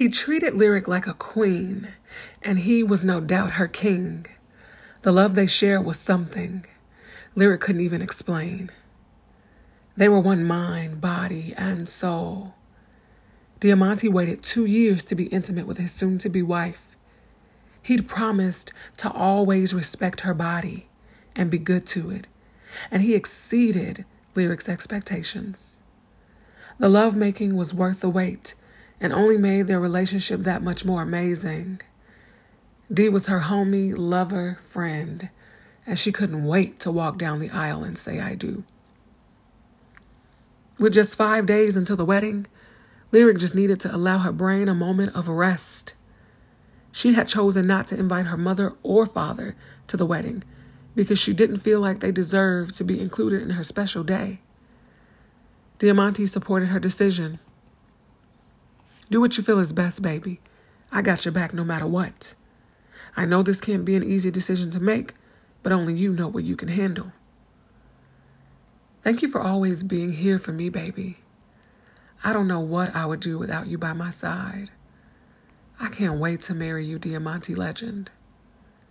He treated Lyric like a queen, and he was no doubt her king. The love they shared was something Lyric couldn't even explain. They were one mind, body, and soul. Diamante waited two years to be intimate with his soon to be wife. He'd promised to always respect her body and be good to it, and he exceeded Lyric's expectations. The lovemaking was worth the wait and only made their relationship that much more amazing. Dee was her homie, lover, friend, and she couldn't wait to walk down the aisle and say, I do. With just five days until the wedding, Lyric just needed to allow her brain a moment of rest. She had chosen not to invite her mother or father to the wedding because she didn't feel like they deserved to be included in her special day. Diamante supported her decision. Do what you feel is best, baby. I got your back no matter what. I know this can't be an easy decision to make, but only you know what you can handle. Thank you for always being here for me, baby. I don't know what I would do without you by my side. I can't wait to marry you, Diamante legend.